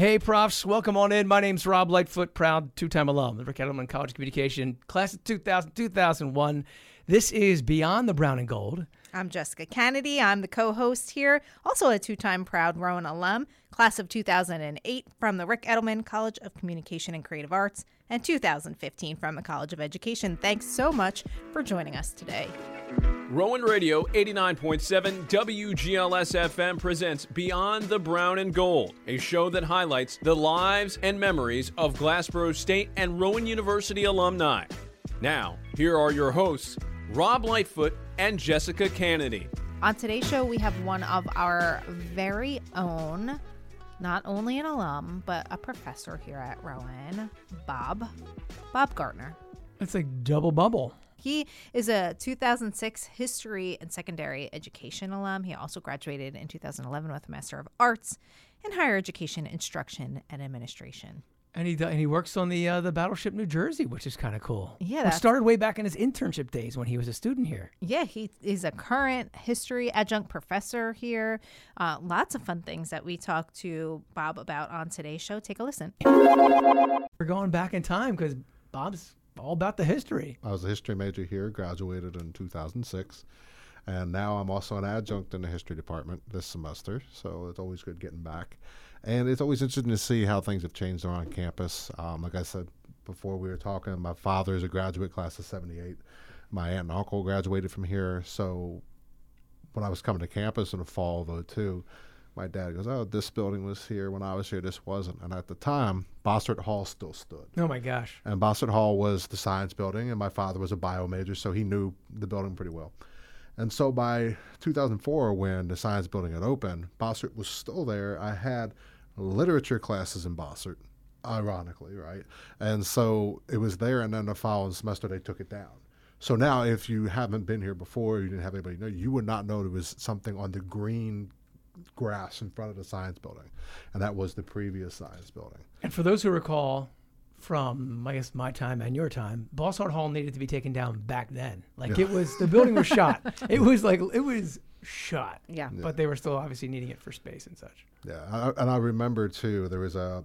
Hey, profs, welcome on in. My name's Rob Lightfoot, proud two time alum of Ric Edelman College of Communication, class of 2000, 2001. This is Beyond the Brown and Gold. I'm Jessica Kennedy. I'm the co host here, also a two time proud Rowan alum, class of 2008 from the Ric Edelman College of Communication and Creative Arts, and 2015 from the College of Education. Thanks so much for joining us today. Rowan Radio 89.7 WGLS FM presents Beyond the Brown and Gold, a show that highlights the lives and memories of Glassboro State and Rowan University alumni. Now, here are your hosts, Rob Lightfoot and Jessica Kennedy. On today's show, we have one of our very own, not only an alum, but a professor here at Rowan, Bob, Baumgartner. It's like double bubble. He is a 2006 history and secondary education alum. He also graduated in 2011 with a Master of Arts in Higher Education Instruction and Administration. And he and he works on the uh, the Battleship New Jersey, which is kind of cool. Yeah, it that's- started way back in his internship days when he was a student here. Yeah, he is a current history adjunct professor here. Uh, lots of fun things that we talk to Bob about on today's show. Take a listen. We're going back in time because Bob's all about the history. I was a history major here, graduated in 2006, and now I'm also an adjunct in the history department this semester. So it's always good getting back, and it's always interesting to see how things have changed around campus. Um, like I said before, we were talking. My father is a graduate class of '78. My aunt and uncle graduated from here, so when I was coming to campus in the fall, though, too, my dad goes, "Oh, this building was here when I was here. This wasn't." And at the time, Bozorth Hall still stood. Oh my gosh. And Bozorth Hall was the science building, and my father was a bio major, so he knew the building pretty well. And so by 2004, when the science building had opened, Bozorth was still there. I had literature classes in Bozorth, ironically, right? And so it was there, and then the following semester they took it down. So now, if you haven't been here before, you didn't have anybody know, you would not know there was something on the green grass in front of the science building, and that was the previous science building. And for those who recall from, I guess, my time and your time, Bozorth Hall needed to be taken down back then. Like it was, the building was shot. It was like, it was shot. Yeah. But they were still obviously needing it for space and such. Yeah, I, and I remember too. There was a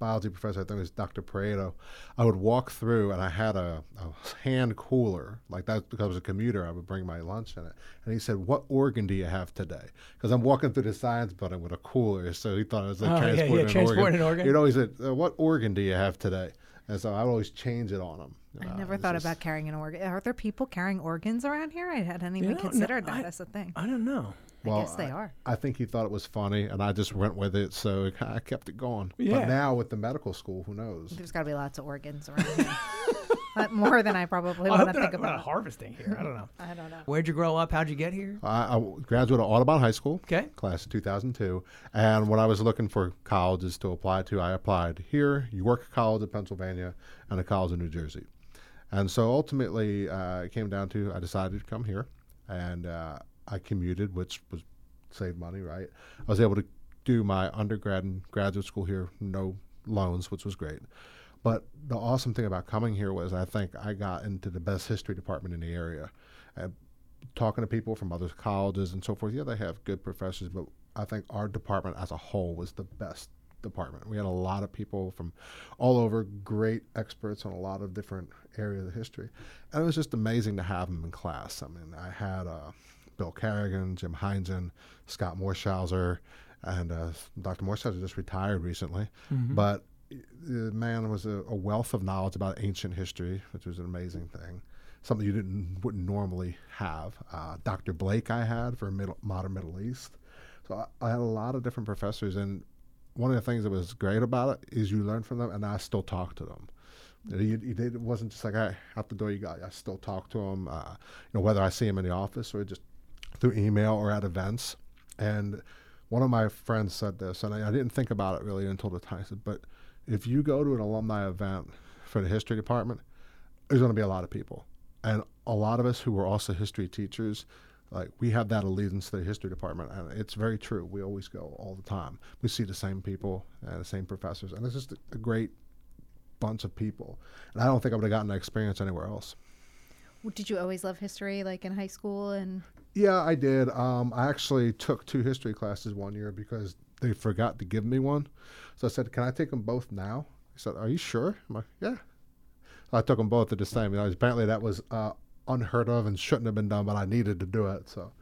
biology professor. I think it was Dr. Pareto. I would walk through, and I had a, a hand cooler like that because I was a commuter. I would bring my lunch in it, and he said, "What organ do you have today?" Because I'm walking through the science building with a cooler, so he thought I was like Oh, yeah, yeah, transporting, transporting an an organ. organ. He'd always said, uh, "What organ do you have today?" And so I would always change it on him. You I know, never thought just- about carrying an organ. Are there people carrying organs around here? I hadn't even know, considered that I- as a thing. I don't know. I guess they are. I think he thought it was funny, and I just went with it, so it, I kept it going. Yeah. But now with the medical school, who knows? There's got to be lots of organs around here. but more than I probably I want to think not, we're not about. harvesting here. I don't know. I don't know. Where'd you grow up? How'd you get here? I, I graduated Audubon High School, Okay. class of 2002. And when I was looking for colleges to apply to, I applied here, York College of Pennsylvania, and a college in New Jersey. And so ultimately, uh, it came down to I decided to come here, and uh, I commuted, which was saved money, right? I was able to do my undergrad and graduate school here, no loans, which was great. But the awesome thing about coming here was I think I got into the best history department in the area. And talking to people from other colleges and so forth, yeah, they have good professors, but I think our department as a whole was the best department. We had a lot of people from all over, great experts on a lot of different areas of history. And it was just amazing to have them in class. I mean, I had uh, Bill Kerrigan, Jim Heinzen, Scott Morschauser, and uh, Dr. Morschauser just retired recently. But the man was a, a wealth of knowledge about ancient history, which was an amazing thing. Something you didn't wouldn't normally have. Uh, Dr. Blake, I had for middle, modern Middle East. So I, I had a lot of different professors, and one of the things that was great about it is you learn from them, and I still talk to them. You, you did, it wasn't just like, hey, out the door you got. I still talk to them. Uh, you know, whether I see them in the office or just through email or at events. And one of my friends said this, and I, I didn't think about it really until the time. I said, but if you go to an alumni event for the history department, there's going to be a lot of people. And a lot of us who were also history teachers, like we have that allegiance to the history department. And it's very true. We always go all the time. We see the same people and the same professors. And it's just a, great bunch of people. And I don't think I would have gotten that experience anywhere else. Did you always love history, like in high school? And Yeah, I did. Um, I actually took two history classes one year because they forgot to give me one. So I said, "Can I take them both now?" He said, "Are you sure?" I'm like, "Yeah." I took them both at the same. You know, apparently that was uh, unheard of and shouldn't have been done, but I needed to do it, so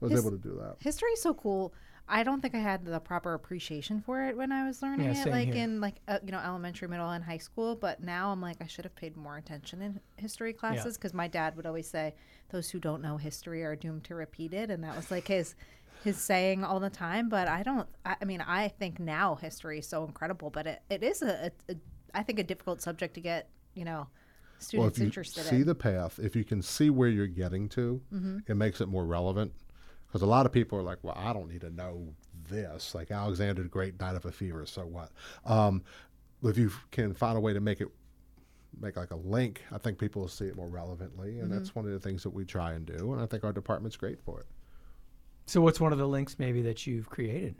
I was His- able to do that. History is so cool. I don't think I had the proper appreciation for it when I was learning Yeah, it, like here. in like uh, you know elementary, middle, and high school. But now I'm like I should have paid more attention in history classes because my dad would always say, "Those who don't know history are doomed to repeat it," and that was like his his saying all the time. But I don't. I, I mean, I think now history is so incredible, but it, it is a, a, a I think a difficult subject to get you know Well, students if you interested see in. the path, if you can see where you're getting to, Mm-hmm. it makes it more relevant. Because a lot of people are like, "Well, I don't need to know this." Like Alexander the Great died of a fever, so what? Um, if you can find a way to make it make like a link, I think people will see it more relevantly, and Mm-hmm. that's one of the things that we try and do. And I think our department's great for it. So what's one of the links maybe that you've created?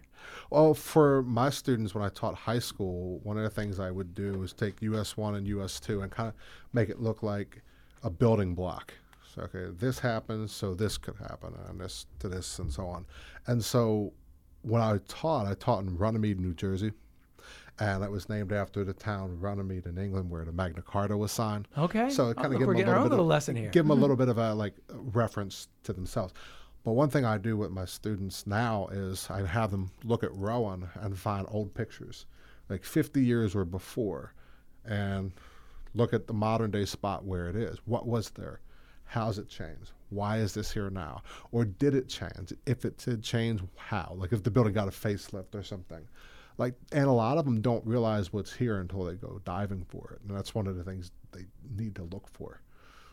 Well, for my students, when I taught high school, one of the things I would do is take US 1 and US 2 and kind of make it look like a building block. So, okay, this happens, so this could happen, and this to this, and so on. And so when I taught, I taught in Runnymede, New Jersey, and it was named after the town of Runnymede in England where the Magna Carta was signed. Okay. So it Oh, kind of give them a little bit little of, lesson here. give them a little bit of a like reference to themselves. But one thing I do with my students now is I have them look at Rowan and find old pictures, like 50 years or before, and look at the modern day spot where it is. What was there? How's it changed? Why is this here now? Or did it change? If it did change, how? Like if the building got a facelift or something. Like, and a lot of them don't realize what's here until they go diving for it, and that's one of the things they need to look for.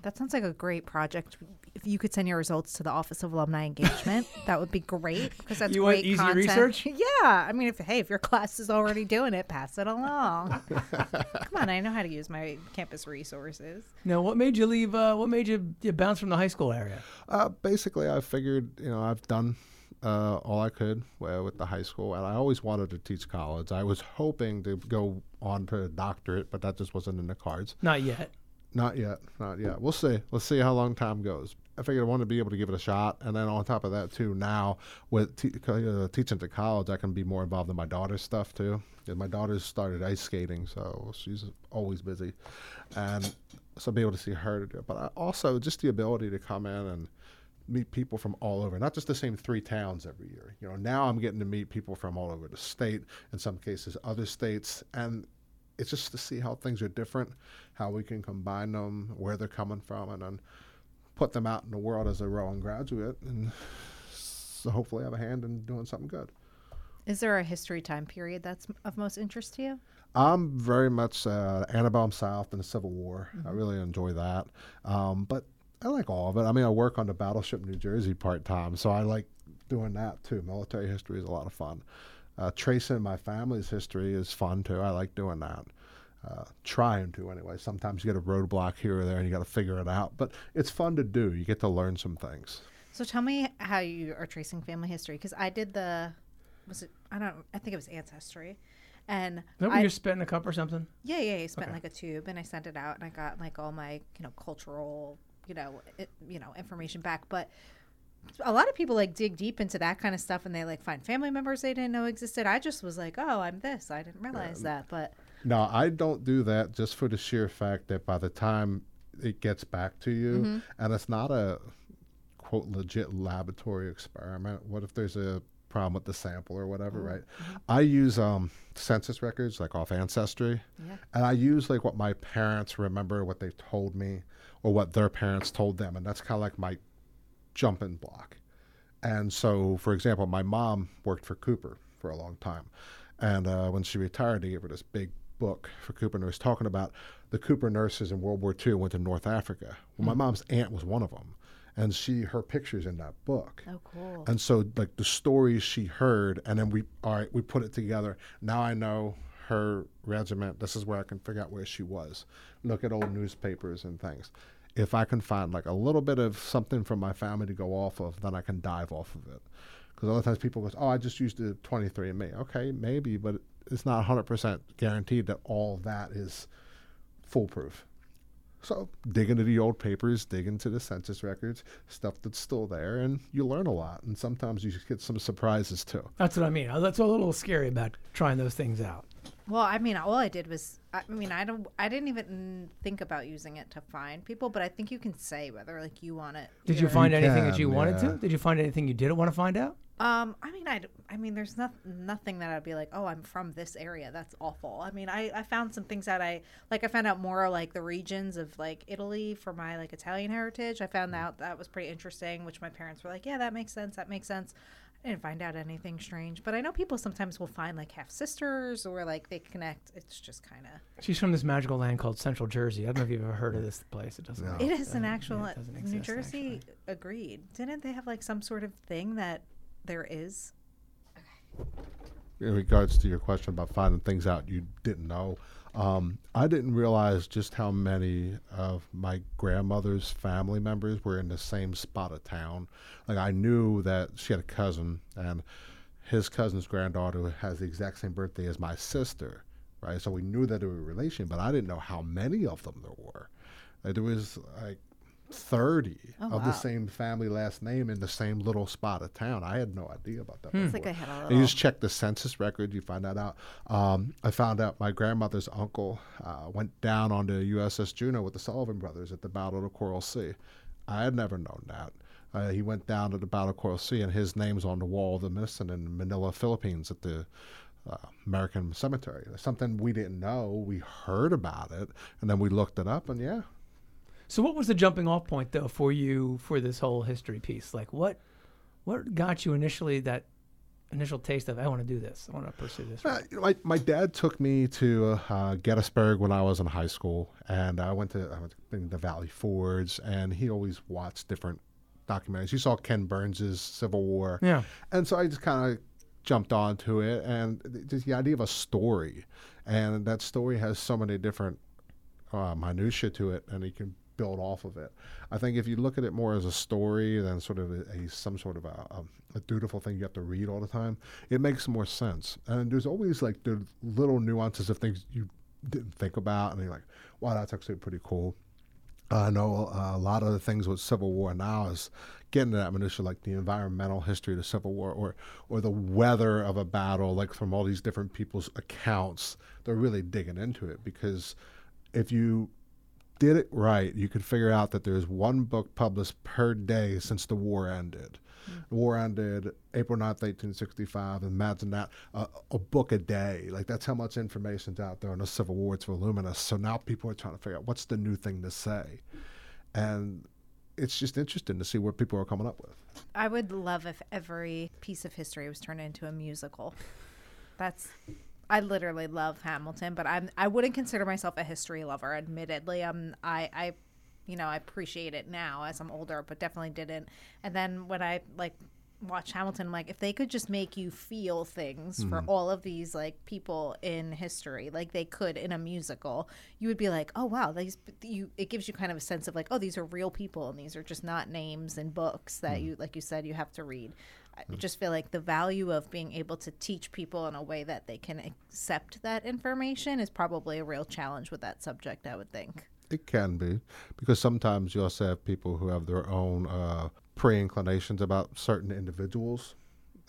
That sounds like a great project. If you could send your results to the Office of Alumni Engagement, that would be great because that's You want great easy content. research? Yeah, I mean, if hey, if your class is already doing it, pass it along. Come on, I know how to use my campus resources. Now, what made you leave? Uh, what made you, you bounce from the high school area? Uh, basically, I figured, you know, I've done uh, all I could uh, with the high school, and I always wanted to teach college. I was hoping to go on to a doctorate, but that just wasn't in the cards. Not yet. Not yet, not yet. We'll see. Let's see how long time goes. I figured I wanted to be able to give it a shot, and then on top of that too, now with te- uh, teaching to college, I can be more involved in my daughter's stuff too. 'Cause my daughter's started ice skating, so she's always busy, and so be able to see her to do it. But I also just the ability to come in and meet people from all over, not just the same three towns every year. You know, now I'm getting to meet people from all over the state, in some cases other states, and it's just to see how things are different, how we can combine them, where they're coming from, and then put them out in the world as a Rowan graduate, and so hopefully have a hand in doing something good. Is there a history time period that's of most interest to you? I'm very much uh, Antebellum South and the Civil War. I really enjoy that, um, but I like all of it. I mean, I work on the Battleship New Jersey part time, so I like doing that too. Military history is a lot of fun. Uh, tracing my family's history is fun too. I like doing that. Uh, trying to anyway. Sometimes you get a roadblock here or there, and you got to figure it out. But it's fun to do. You get to learn some things. So tell me how you are tracing family history because I did the was it I don't I think it was ancestry, and that when you're spitting a cup or something? Yeah, yeah. I spent Okay. like a tube and I sent it out and I got like all my, you know, cultural, you know, it, you know, information back. But a lot of people like dig deep into that kind of stuff and they like find family members they didn't know existed. I just was like, oh, I'm this. I didn't realize that. But No, I don't do that just for the sheer fact that by the time it gets back to you, mm-hmm. and it's not a quote legit laboratory experiment. What if there's a problem with the sample or whatever, mm-hmm. right? Mm-hmm. I use um, census records like off Ancestry, Yeah. and I use like what my parents remember, what they told me, or what their parents told them, and that's kind of like my jumping block. And so, for example, my mom worked for Cooper for a long time. And uh, when she retired, they gave her this big book for Cooper nurse talking about the Cooper nurses in World War II went to North Africa. Well, my mom's aunt was one of them. And she, her picture's in that book. oh, cool. And so, like the stories she heard, and then we, all right, we put it together. Now I know her regiment. This is where I can figure out where she was. Look at old newspapers and things. If I can find like a little bit of something from my family to go off of, then I can dive off of it. Because a lot of times people go, "Oh, I just used the 23andMe." Okay, maybe, but it's not 100% guaranteed that all that is foolproof. So dig into the old papers, dig into the census records, stuff that's still there, and you learn a lot. And sometimes you get some surprises too. That's what I mean. That's a little scary about trying those things out. Well, I mean, all I did was, I mean, I don't, I didn't even think about using it to find people, but I think you can say whether like you want it. Did you your- find anything that you wanted yeah. to? Did you find anything you didn't want to find out? Um, I mean, I, I mean, there's not nothing that I'd be like, oh, I'm from this area. That's awful. I mean, I, I found some things that I like. I found out more like the regions of like Italy for my like Italian heritage. I found out that was pretty interesting, which my parents were like, yeah, that makes sense. That makes sense. I didn't find out anything strange, but I know people sometimes will find like half sisters or like they connect. It's just kind of. She's from this magical land called Central Jersey. I don't know if you've ever heard of this place. It doesn't. No. It is an doesn't- yeah, actual it doesn't New Jersey. actually. Agreed. Didn't they have like some sort of thing that there is? in regards to your question about finding things out you didn't know, um, I didn't realize just how many of my grandmother's family members were in the same spot of town. Like I knew that she had a cousin, and his cousin's granddaughter has the exact same birthday as my sister, right? So we knew that they were a relation, but I didn't know how many of them there were. Like, there was like 30 Oh, of the same family last name in the same little spot of town. I had no idea about that. Like I had a And you just check the census record, you find that out. Um, I found out my grandmother's uncle uh, went down on the USS Juneau with the Sullivan brothers at the Battle of the Coral Sea. I had never known that. Uh, he went down to the Battle of Coral Sea, and his name's on the wall of the Missing in Manila, Philippines, at the uh, American Cemetery. Something we didn't know. We heard about it, and then we looked it up, and yeah, So, what was the jumping off point though for you for this whole history piece? Like, what, what got you initially that initial taste of I want to do this. I want to pursue this. Uh, you know, my, my dad took me to uh, Gettysburg when I was in high school, and I went to I went to the Valley Forge, and he always watched different documentaries. He saw Ken Burns's Civil War, Yeah. and so I just kind of jumped onto it, and just the idea of a story, and that story has so many different uh, minutia to it, and you can build off of it. I think if you look at it more as a story than sort of a, a some sort of a, a, a dutiful thing you have to read all the time, it makes more sense. And there's always like the little nuances of things you didn't think about, and you're like, wow, that's actually pretty cool. I know uh, a lot of the things with Civil War now is getting to that minutia, like the environmental history of the Civil War, or or the weather of a battle, like from all these different people's accounts. They're really digging into it because if you did it right, you could figure out that there's one book published per day since the war ended. The war ended April 9th, 1865. Imagine that, uh, a book a day. Like, that's how much information's out there in the Civil War. It's voluminous. So now people are trying to figure out what's the new thing to say. And it's just interesting to see what people are coming up with. I would love if every piece of history was turned into a musical. That's I literally love Hamilton, but I'm I wouldn't consider myself a history lover. Admittedly, I'm I I you know I appreciate it now as I'm older, but definitely didn't. And then when I like watch Hamilton, I'm like if they could just make you feel things for mm-hmm. all of these like people in history, like they could in a musical, you would be like, oh wow, these you. It gives you kind of a sense of like, oh, these are real people, and these are just not names and books that mm. you, like you said, you have to read. I just feel like the value of being able to teach people in a way that they can accept that information is probably a real challenge with that subject. I would think. It can be because sometimes you also have people who have their own uh, pre-inclinations about certain individuals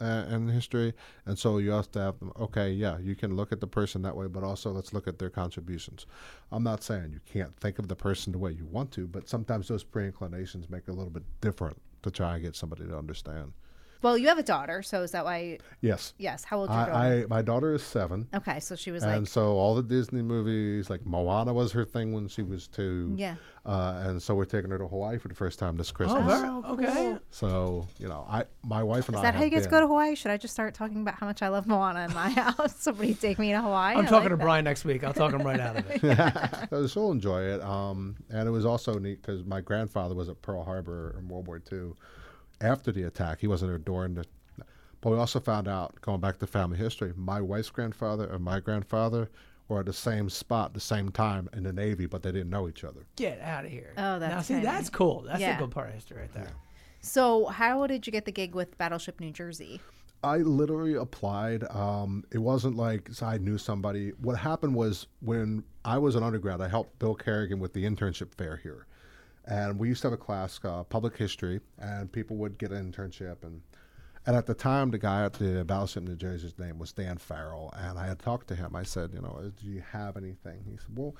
uh, in history, and so you have to have them. Okay, yeah, you can look at the person that way, but also let's look at their contributions. I'm not saying you can't think of the person the way you want to, but sometimes those pre-inclinations make it a little bit different to try and get somebody to understand. Well, you have a daughter, so is that why? Yes, Yes. How old is your daughter? I, I my daughter is seven. okay, so she was and like, And so all the Disney movies, like Moana, was her thing when she was two. Yeah. Uh, and so we're taking her to Hawaii for the first time this Oh, Christmas. very, Oh, okay. cool. So you know, I my wife and is I. Is that how have you get to been- go to Hawaii? Should I just start talking about how much I love Moana in my house? Somebody take me to Hawaii. I'm I talking like to that. Brian next week. I'll talk him right out of it. so she'll enjoy it. Um, and it was also neat because my grandfather was at Pearl Harbor in World War II. After the attack, he wasn't there during the. But we also found out, going back to family history, my wife's grandfather and my grandfather were at the same spot, the same time in the Navy, but they didn't know each other. Get out of here. Oh, that's now that's see, handy. that's cool. That's Yeah. a good part of history right there. So, how did you get the gig with Battleship New Jersey? I literally applied. Um, it wasn't like so I knew somebody. What happened was when I was an undergrad, I helped Bill Kerrigan with the internship fair here, and we used to have a class, uh, public history, and people would get an internship. And and at the time, the guy at the Battleship New Jersey's name was Dan Farrell, and I had talked to him. I said, you know, do you have anything? He said, well,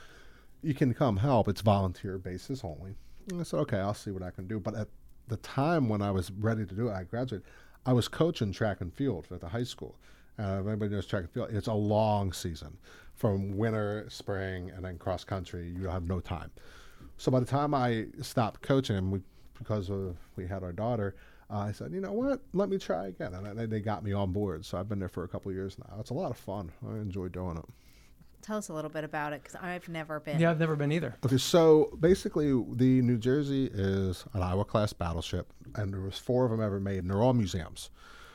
you can come help. It's volunteer basis only. And I said, okay, I'll see what I can do. But at the time when I was ready to do it, I graduated. I was coaching track and field at the high school. Uh, if anybody knows track and field, it's a long season from winter, spring, and then cross country. You have no time. So by the time I stopped coaching, we, because of, we had our daughter, uh, I said, you know what? Let me try again, and they, they got me on board. So I've been there for a couple of years now. It's a lot of fun. I enjoy doing it. Tell us a little bit about it because I've never been. Yeah, I've never been either. Okay, so basically, the New Jersey is an Iowa class battleship, and there was four of them ever made, and they're all museums.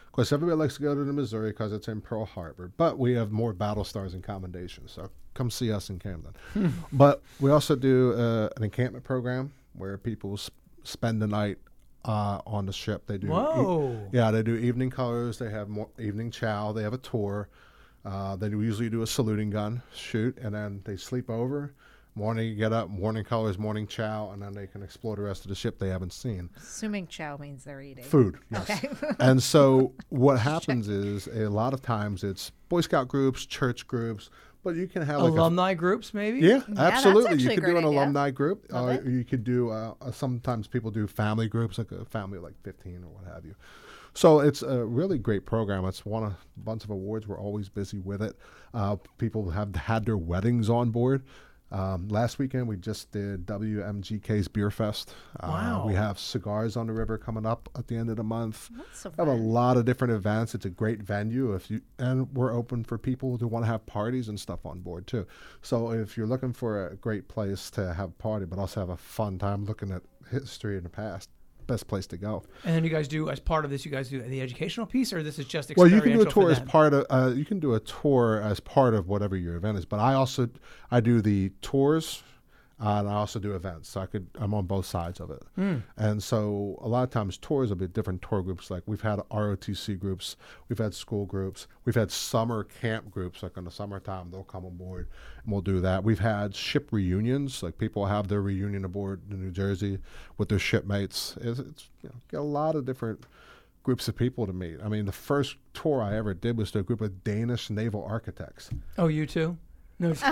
Of course, everybody likes to go to the Missouri because it's in Pearl Harbor, but we have more battle stars and commendations. So come see us in Camden. but we also do uh, an encampment program where people sp- spend the night uh, on the ship. They do. e- yeah, they do evening colors. They have more evening chow. They have a tour. Uh, they do usually do a saluting gun shoot, and then they sleep over. Morning, you get up, morning colors, morning chow, and then they can explore the rest of the ship they haven't seen. Assuming chow means they're eating. Food, yes. Okay. and so what happens is a lot of times it's Boy Scout groups, church groups, but you can have like a Alumni groups, maybe. yeah, that's absolutely. You a could do an idea. alumni group. Love Uh, you could do. Uh, uh, sometimes people do family groups, like a family of like fifteen or what have you. So it's a really great program. It's won a bunch of awards. We're always busy with it. Uh, people have had their weddings on board. Um, last weekend we just did WMGK's Beer Fest. Uh, Wow. We have cigars on the river coming up at the end of the month. That's so We have a lot of different events. It's a great venue. If you and we're open for people who want to have parties and stuff on board too. So if you're looking for a great place to have a party, but also have a fun time looking at history in the past, best place to go. And then you guys do as part of this, you guys do the educational piece, or this is just Well, you can do a tour as part of. Uh, you can do a tour as part of whatever your event is. But I also I do the tours, and I also do events. So I could I'm on both sides of it. Hmm. And so a lot of times tours will be different tour groups. Like we've had ROTC groups, we've had school groups, we've had summer camp groups. Like in the summertime, they'll come aboard and we'll do that. We've had ship reunions. Like people have their reunion aboard in New Jersey with their shipmates. It's, it's you know, get a lot of different groups of people to meet. I mean, the first tour I ever did was to a group of Danish naval architects. Oh, you too? No.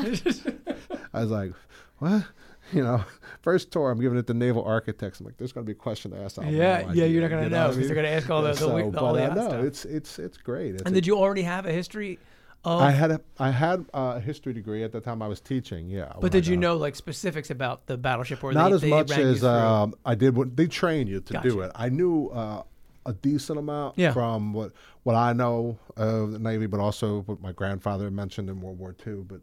I was like, what? You know, first tour, I'm giving it to naval architects. I'm like, there's going to be a question to ask. Yeah, yeah. idea, You're not gonna you know what I because they're gonna ask all the, so, the, all the no, stuff. it's it's it's great. It's and a- did you already have a history of? I had a I had a history degree at the time I was teaching. Yeah, but did you know like specifics about the battleship, or Not they, as they much as um, I did. When they train you to do it. I knew uh, a decent amount Yeah. from what what I know of the Navy, but also what my grandfather mentioned in World War II. But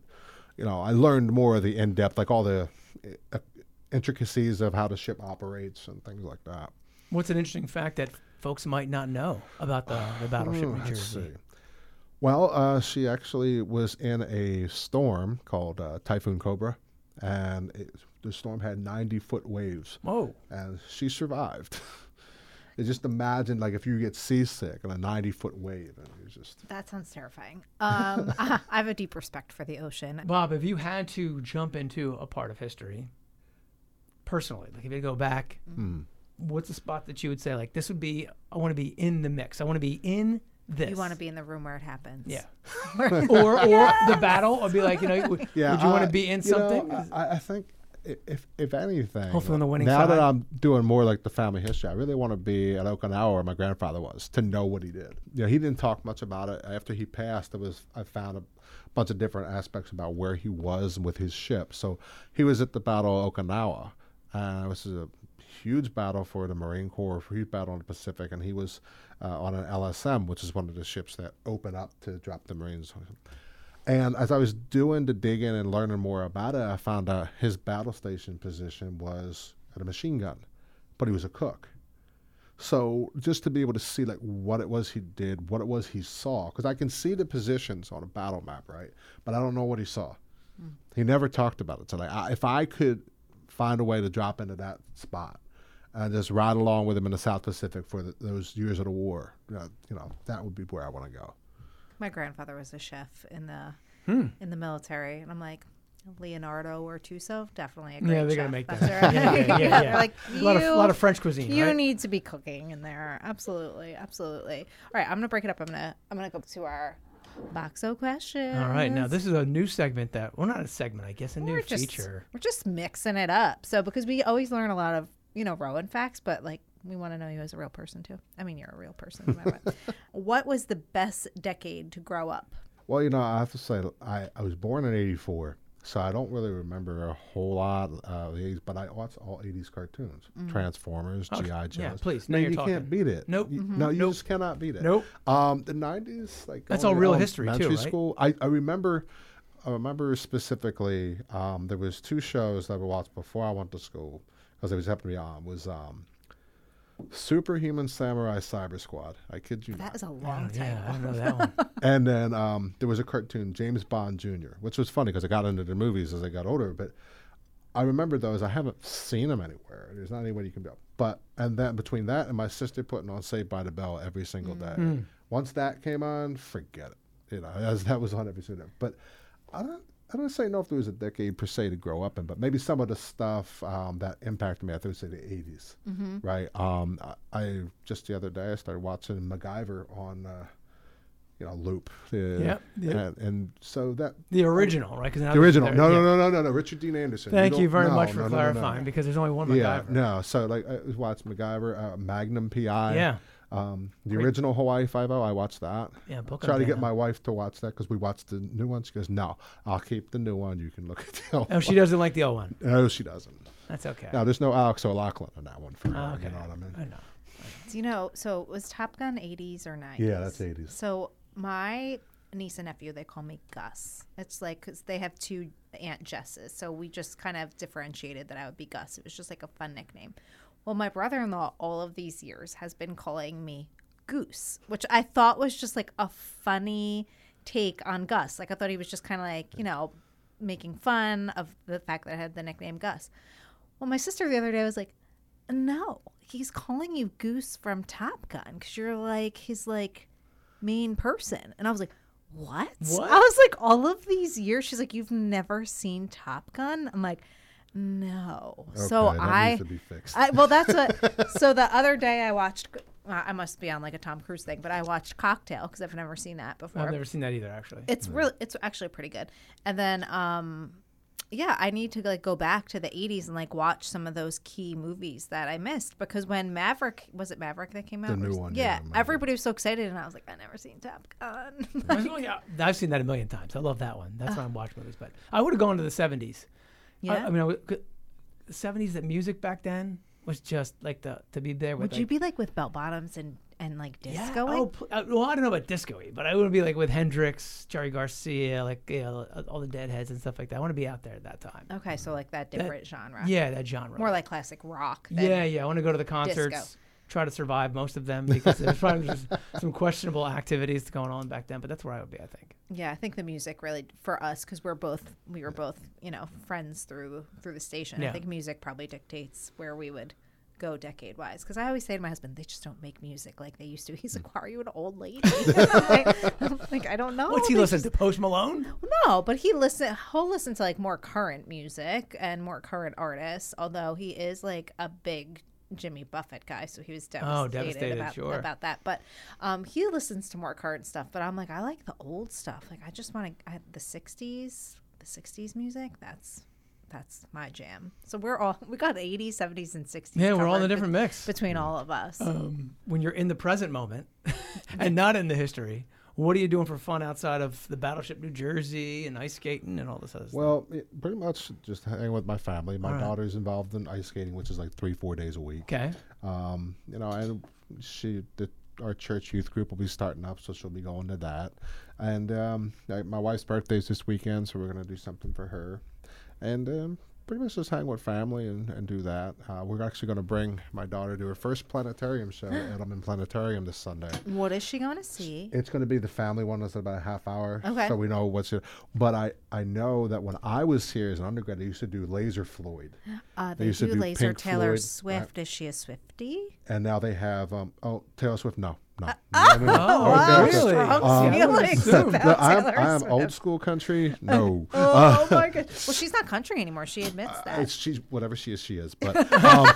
you know, I learned more of the in depth, like all the uh, intricacies of how the ship operates and things like that. What's an interesting fact that folks might not know about the, the battleship New Jersey? Well, uh, she actually was in a storm called uh, Typhoon Cobra, and it, the storm had 90 foot waves. Whoa. and she survived. You just imagine like if you get seasick and a 90 foot wave and you just That sounds terrifying. Um, I have a deep respect for the ocean. Bob, if you had to jump into a part of history, personally, like if you go back, Hmm. what's a spot that you would say like this would be? I want to be in the mix. I want to be in this. You want to be in the room where it happens. Yeah. or or the battle, or be like you know, would, yeah would you want to be in you know, something? I, I think i- if if anything Hopefully on the winning now that i'm doing more like the family history i really want to be at okinawa where my grandfather was to know what he did. You know he didn't talk much about it. After he passed it was i found a bunch of different aspects about where he was with his ship. So he was at the battle of okinawa uh, this is a huge battle for the marine corps a huge battle in the pacific and he was uh, on an lsm which is one of the ships that open up to drop the marines and as I was doing the digging and learning more about it, I found out his battle station position was at a machine gun, but he was a cook. So just to be able to see like what it was he did, what it was he saw, because I can see the positions on a battle map, right? But I don't know what he saw. He never talked about it. So like, I, if I could find a way to drop into that spot and just ride along with him in the South Pacific for the, those years of the war. Uh, you know, that would be where I want to go. My grandfather was a chef in the Hmm. in the military, and I'm like. Leonardo or Tuso, definitely a great Yeah, they're gonna make that. right. Yeah, yeah, yeah, yeah. like a lot of you- lot of French cuisine. You right? need to be cooking in there. Absolutely, absolutely. All right, I'm gonna break it up. I'm gonna I'm gonna go to our boxo question. All right, now this is a new segment that well, not a segment, I guess, a new we're just feature. we're just mixing it up. So because we always learn a lot of you know Rowan facts, but like we want to know you as a real person too. I mean, you're a real person. No matter what. what was the best decade to grow up? Well, you know, I have to say, I, I was born in '84, so I don't really remember a whole lot of the '80s, but I watched all '80s cartoons: Transformers, Oh, GI yeah, Joes. please, No, now you're you talking. can't beat it. Nope. You- Mm-hmm. No, you Nope. just cannot beat it. Nope. Um, the '90s, like That's all real history, too, right? School. I, I remember. I remember specifically um, there was two shows that I watched before I went to school because it was happened to be on was um, Superhuman Samurai Cyber Squad. I kid you not. That is a long Oh, yeah, I time. don't know that one. And then um, there was a cartoon, James Bond Jr., which was funny because I got into the movies as I got older. But I remember those. I haven't seen them anywhere. There's not anywhere you can go. But and then between that and my sister putting on Saved by the Bell every single day. Hmm. Once that came on, forget it. You know, as that was on every single day. But I don't. I don't say know if there was a decade per se to grow up in, but maybe some of the stuff um, that impacted me. I think say the '80s, right? Um, I, I just the other day I started watching MacGyver on, uh, you know, loop. Uh, Yep, yep. And, and so that The original, right? 'Cause now the original. No, no, no, no, no, no. Richard Dean Anderson. Thank you, don't- very no, much no, for no, no, no. clarifying because there's only one MacGyver. Yeah, no. So like I was watching MacGyver, uh, Magnum PI. Yeah. Um, the Great. original Hawaii Five O. I watched that. Yeah, book Try on to get my wife to watch that because we watched the new one. She goes, "No, I'll keep the new one. You can look at the old." Oh, she doesn't like the old one. No, she doesn't. That's okay. No, there's no Alex O'Loughlin in that one for her. Oh, okay. You know what I mean? I know. Do you know? So was Top Gun 80s or 90s? Yeah, that's 80s. So my niece and nephew, they call me Gus. It's like because they have two Aunt Jesses, so we just kind of differentiated that I would be Gus. It was just like a fun nickname. Well, my brother-in-law, all of these years, has been calling me Goose, which I thought was just like a funny take on Gus. Like I thought he was just kind of like you know making fun of the fact that I had the nickname Gus. Well, my sister the other day was like, "No, he's calling you Goose from Top Gun because you're like his like main person." And I was like, "What?" What? I was like, "All of these years." She's like, "You've never seen Top Gun?" I'm like, "No." so Okay, that I, needs to be fixed. I well, that's what. so the other day I watched. Uh, I must be on like a Tom Cruise thing, but I watched Cocktail because I've never seen that before. I've never seen that either, actually. It's really, it's actually pretty good. And then, um, yeah, I need to like go back to the '80s and like watch some of those key movies that I missed because when Maverick was it Maverick that came out? The new Or- one, Yeah, yeah, everybody was so excited, and I was like, I never seen Top Gun. I've I've seen that a million times. I love that one. That's why I watch movies. But I would have gone to the 70s. Yeah. I mean, I would, 70s, the music back then was just like the to be there with Would you be like with bell bottoms and and like Yeah. disco? Oh, pl- uh, well, I don't know about disco but I would be like with Hendrix, Jerry Garcia, like you know, all the Deadheads and stuff like that. I want to be out there at that time. okay, so like that different genre. Yeah, that genre. More like classic rock. Than, yeah, yeah. I want to go to the concerts, try to survive most of them because there's probably just some questionable activities going on back then. But that's where I would be, I think. Yeah, I think the music really for us because we're both we were both you know friends through through the station. Yeah. I think music probably dictates where we would go decade wise. Because I always say to my husband, they just don't make music like they used to. He's like, "Why are you an old lady?" I'm like, I don't know. What's he They listen just- to? Post Malone? No, but he listen. He'll listen to like more current music and more current artists. Although he is like a big Jimmy Buffett guy, so he was devastated, Oh, devastated, about, sure. about that. But um, he listens to more current stuff. But I'm like, I like the old stuff. Like I just want to the '60s, the '60s music. That's that's my jam. So we're all we got 80s, 70s, and 60s. Yeah, we're all in a different be- mix. between all of us. um, when you're in the present moment and not in the history, what are you doing for fun outside of the Battleship New Jersey and ice skating and all this other stuff? Well, it, pretty much just hanging with my family. My All right. daughter's involved in ice skating, which is like three, four days a week. Okay. Um, you know, and she, the, our church youth group will be starting up, so she'll be going to that. And um, I, my wife's birthday's this weekend, so we're gonna do something for her. And um, pretty much just hang with family and, and do that. Uh, we're actually going to bring my daughter to her first planetarium show at Edelman Planetarium this Sunday. What is she going to see? It's going to be the family one. That's about a half hour. Okay. So we know what's it. But I, I know that when I was here as an undergrad, they used to do Laser Floyd. Uh, They they used to do do Laser Pink Taylor Floyd, Swift. Is she a Swifty? And now they have, um, oh, Taylor Swift. No, no. Uh, no, no, no. Oh, wow, okay, okay. really? Um, feelings about No, I'm, Taylor I'm old school country. No. Oh my god! Well, she's not country anymore. She admits that. It's she's whatever she is, she is. But um,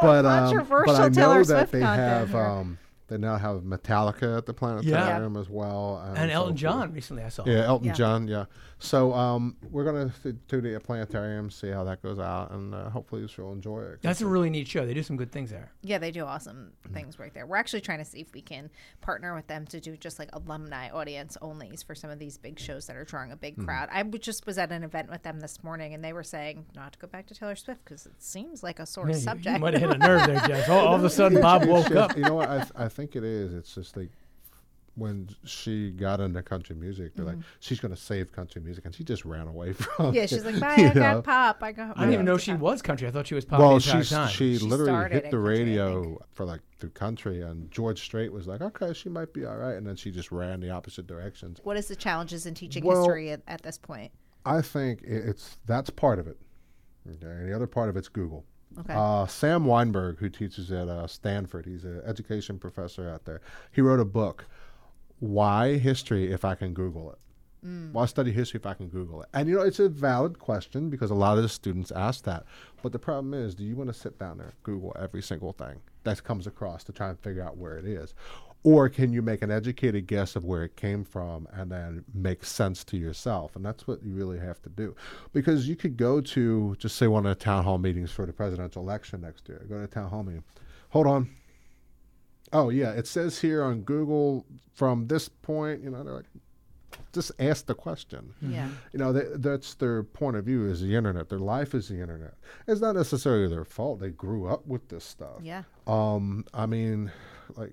but um, controversial but I know Taylor that Swift they content have um, they now have Metallica at the planetarium as well, And so Elton forth. John recently I saw. Yeah, Elton Yeah. John. Yeah. So um, we're gonna th- do the planetarium, see how that goes out, and uh, hopefully she'll enjoy it. That's a really neat show. They do some good things there. Yeah, they do awesome things right there. We're actually trying to see if we can partner with them to do just like alumni audience onlys for some of these big shows that are drawing a big crowd. I just was at an event with them this morning, and they were saying not to go back to Taylor Swift because it seems like a sore Yeah, subject. You, might have hit a nerve there, Jess. All, all of a sudden, Bob woke just- up. You know what? I, I think it is. It's just like when she got into country music, they're like, she's going to save country music, and she just ran away from. Mm-hmm. yeah, it, she's like, bye, you I got pop. I got. I didn't even know she was country. I thought she was pop Well, the she's, time. she She literally hit in the country, radio for like through country, and George Strait was like, "Okay, she might be all right," and then she just ran the opposite directions. What is the challenges in teaching Well- history at, at this point? I think it's that's part of it. Okay, and the other part of it's Google. Okay. Uh, Sam Wineburg, who teaches at uh, Stanford, he's an education professor out there. He wrote a book, "Why History If I Can Google It." Why study history if I can Google it? And you know, it's a valid question because a lot of the students ask that. But the problem is, do you want to sit down there Google every single thing that comes across to try and figure out where it is? Or can you make an educated guess of where it came from and then make sense to yourself? And that's what you really have to do. Because you could go to, just say, one of the town hall meetings for the presidential election next year. Go to a town hall meeting. Hold on. Oh, yeah, it says here on Google from this point, you know, they're like, just ask the question. Yeah. You know, they, that's their point of view is the internet. Their life is the internet. It's not necessarily their fault. They grew up with this stuff. Yeah. Um, I mean, like,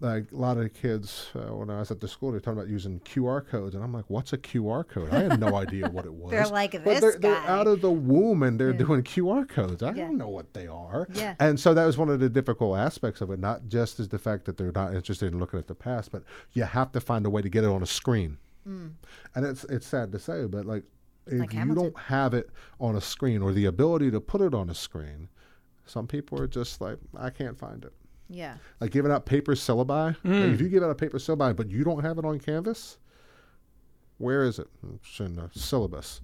like a lot of the kids uh, when I was at the school, they're talking about using QR codes, and I'm like, "What's a QR code?" I had no idea what it was. They're like, But "This they're, they're out of the womb and they're doing QR codes. I Yeah. don't know what they are. Yeah. And so that was one of the difficult aspects of it. Not just as the fact that they're not interested in looking at the past, but you have to find a way to get it on a screen. And it's it's sad to say, but like if Like you Hamilton. don't have it on a screen or the ability to put it on a screen, some people are just like, I can't find it. Yeah. Like giving out paper syllabi. Like, if you give out a paper syllabi but you don't have it on Canvas, where is it? It's in the syllabus.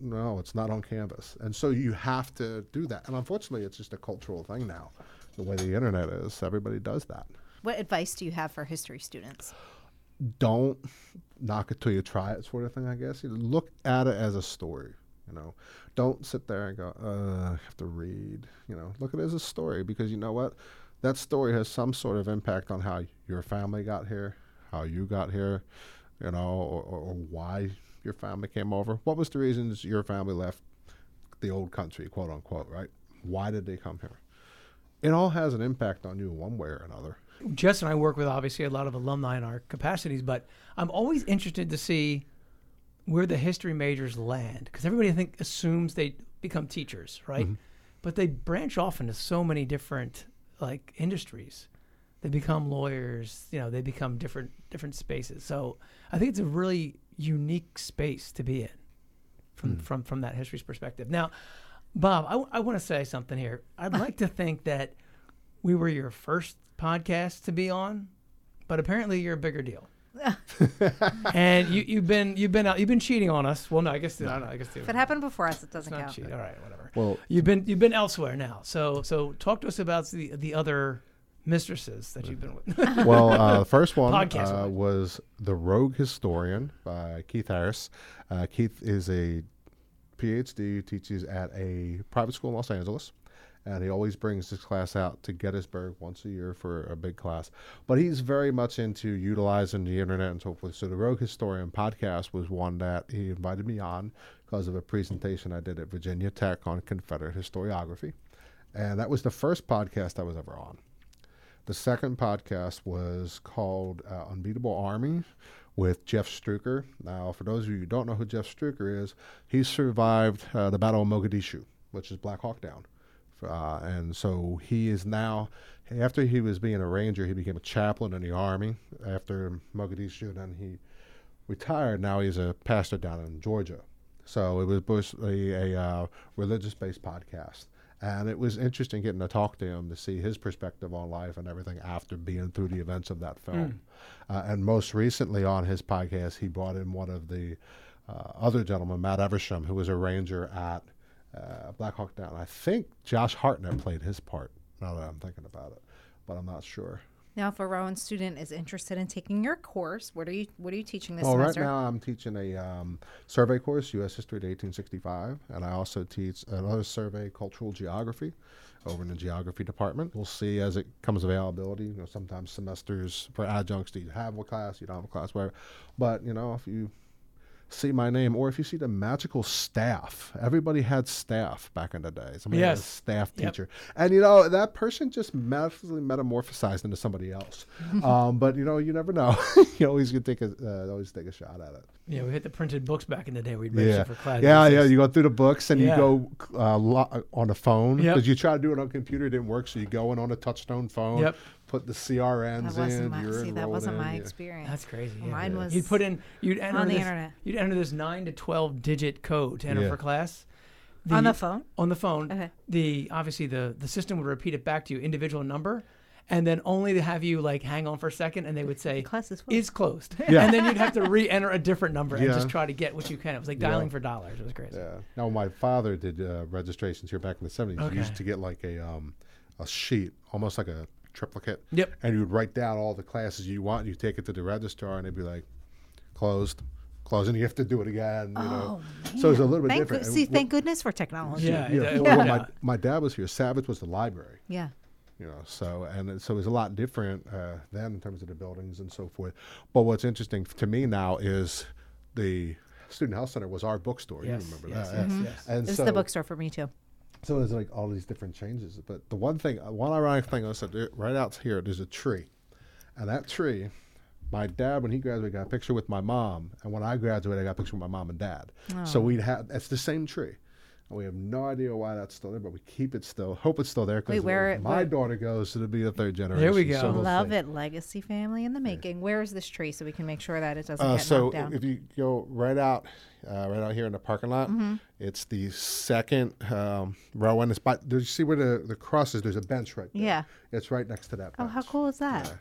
No, it's not on Canvas. And so you have to do that. And unfortunately, it's just a cultural thing now. The way the internet is, everybody does that. What advice do you have for history students? don't knock it till you try it sort of thing i guess you look at it as a story you know don't sit there and go uh, i have to read you know look at it as a story because you know what that story has some sort of impact on how your family got here how you got here you know or, or, or why your family came over. What was the reasons your family left the old country quote unquote right? Why did they come here? It all has an impact on you one way or another. Jess and I work with obviously a lot of alumni in our capacities, but I'm always interested to see where the history majors land because everybody I think assumes they become teachers, right? Mm-hmm. But they branch off into so many different like industries. They become lawyers, you know, they become different different spaces. So I think it's a really unique space to be in from hmm. from from that history's perspective. Now, Bob, I, want to say something here. I'd like to think that we were your first podcast to be on, but apparently you're a bigger deal. and you, you've been you've been out you've been cheating on us. Well, no, I guess I don't know. I guess If it happened before us, it doesn't it's not count. cheat. All right, whatever. well You've been you've been elsewhere now. So so talk to us about the the other mistresses that you've been with. well, uh, the first one Podcast uh, one. was The Rogue Historian by Keith Harris. Uh, Keith is a PhD, teaches at a private school in Los Angeles. And he always brings his class out to Gettysburg once a year for a big class. But he's very much into utilizing the internet and so forth. So the Rogue Historian podcast was one that he invited me on because of a presentation I did at Virginia Tech on Confederate historiography. And that was the first podcast I was ever on. The second podcast was called uh, Unbeatable Army, with Jeff Struecker. Now, for those of you who don't know who Jeff Struecker is, he survived uh, the Battle of Mogadishu, which is Black Hawk Down. Uh, and so he is now, after he was being a ranger, he became a chaplain in the army after Mogadishu. Then he retired. Now he's a pastor down in Georgia. So it was basically a uh, religious based podcast. And it was interesting getting to talk to him to see his perspective on life and everything after being through the events of that film. Uh, and most recently on his podcast, he brought in one of the uh, other gentlemen, Matt Eversmann, who was a ranger at uh, Black Hawk Down. I think Josh Hartnett played his part, now that I'm thinking about it, but I'm not sure. Now, if a Rowan student is interested in taking your course, what are you what are you teaching this Well, right now I'm teaching a um, survey course, U.S. History to 1865, and I also teach another survey, Cultural Geography, over in the Geography department. We'll see as it comes availability. You know, sometimes semesters for adjuncts, do you have a class, you don't have a class, whatever. But you know, if you see my name, or if you see the magical staff, everybody had staff back in the day. Somebody had a Yes. staff Yep. teacher, and you know that person just magically metamorphosized into somebody else. um, but you know, you never know. you always can take a uh, always take a shot at it. Yeah, we had the printed books back in the day. We'd register Yeah, for class. yeah, yeah. You go through the books and Yeah. you go uh, lo- on the phone Yep. because you try to do it on a computer, it didn't work. So you go in on a touchstone phone, Yep. Put the CRNs that wasn't in. my you're see, that wasn't in, my yeah. experience. That's crazy. Yeah. Mine was You'd put in. You'd enter on the this, internet. You'd enter this nine to twelve digit code to enter Yeah. for class. on the phone. on the phone. Okay. The obviously the the system would repeat it back to you individual number, and then only to have you like hang on for a second, and they would say class is is closed, Yeah. and then you'd have to re-enter a different number and just try to get what you can. It was like Yeah. dialing for dollars. It was crazy. Yeah. Now my father did uh, registrations here back in the seventies. Okay. He used to get like a um, a sheet, almost like a triplicate. Yep. And you would write down all the classes you want. And you take it to the registrar, and they'd be like, closed, closed, and you have to do it again. You know. So it's a little bit Thank different. good- And see, wh- thank goodness for technology. Yeah. you know, it well, my, my dad was here. Savitz was the library. Yeah. you know so and so it was a lot different uh, then in terms of the buildings and so forth but what's interesting to me now is the student health center was our bookstore Yes, you remember yes, that yes, yeah. yes. and This so is the bookstore for me too. So there's like all these different changes but the one thing uh, one ironic thing i said right out here there's a tree. And that tree my dad when he graduated got a picture with my mom. And when i graduated i got a picture with my mom and dad. So we'd have it's the same tree we have no idea why that's still there, but we keep it still. Hope it's still there because where- my where- daughter goes, it'll be the third generation. There we go. so we'll Love see. it, legacy family in the making. Where is this tree so we can make sure that it doesn't Uh, get so knocked down? So if you go right out, uh, right out here in the parking lot, Mm-hmm. it's the second um, row, and it's by. Do you see where the the cross is? There's a bench right there. Yeah. it's right next to that. oh, how cool is that?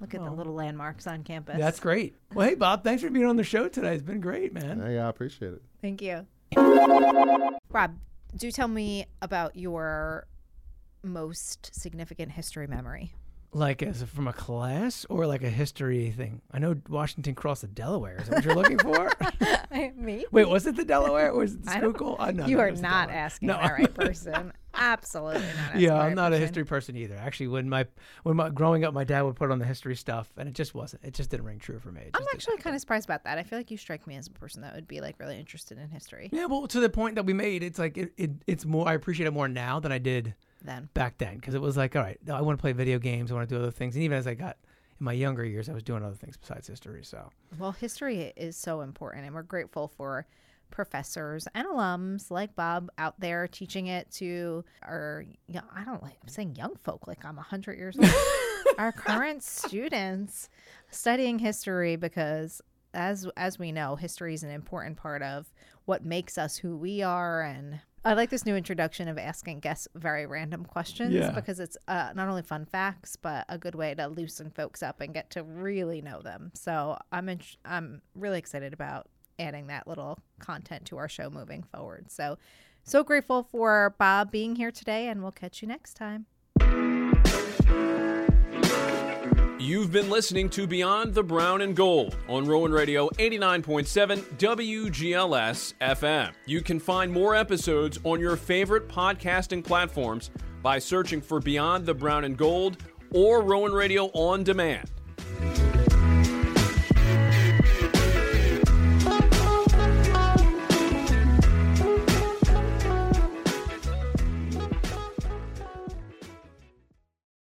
Look at the little landmarks on campus. That's great. Well, hey Bob, thanks for being on the show today. It's been great, man. Yeah, yeah, I appreciate it. Thank you. Rob, do tell me about your most significant history memory. Like as a, from a class or like a history thing. I know Washington crossed the Delaware. Is that what you're looking for? me? Wait, was it the Delaware or was it the Schuylkill? I know oh, you that are not asking No, the right person. Absolutely not. Yeah, I'm right not a history person either. Actually, when my when my growing up, my dad would put on the history stuff, and it just wasn't. It just didn't ring true for me. I'm actually kind of surprised about that. I feel like you strike me as a person that would be like really interested in history. yeah. Well, to the point that we made, it's like it, it it's more. I appreciate it more now than I did Then back then because it was like, all right, I want to play video games. I want to do other things, and even as I got in my younger years, I was doing other things besides history. So Well, history is so important, and we're grateful for professors and alums like Bob out there teaching it to our, you know, I don't like, I'm saying young folk, like I'm 100 years old, our current students studying history because. As, as we know, history is an important part of what makes us who we are. And I like this new introduction of asking guests very random questions Yeah. because it's uh, not only fun facts, but a good way to loosen folks up and get to really know them. So I'm in, I'm really excited about adding that little content to our show moving forward. So so grateful for Bob being here today, and we'll catch you next time. You've been listening to Beyond the Brown and Gold on Rowan Radio 89.7 WGLS FM. You can find more episodes on your favorite podcasting platforms by searching for Beyond the Brown and Gold or Rowan Radio on demand.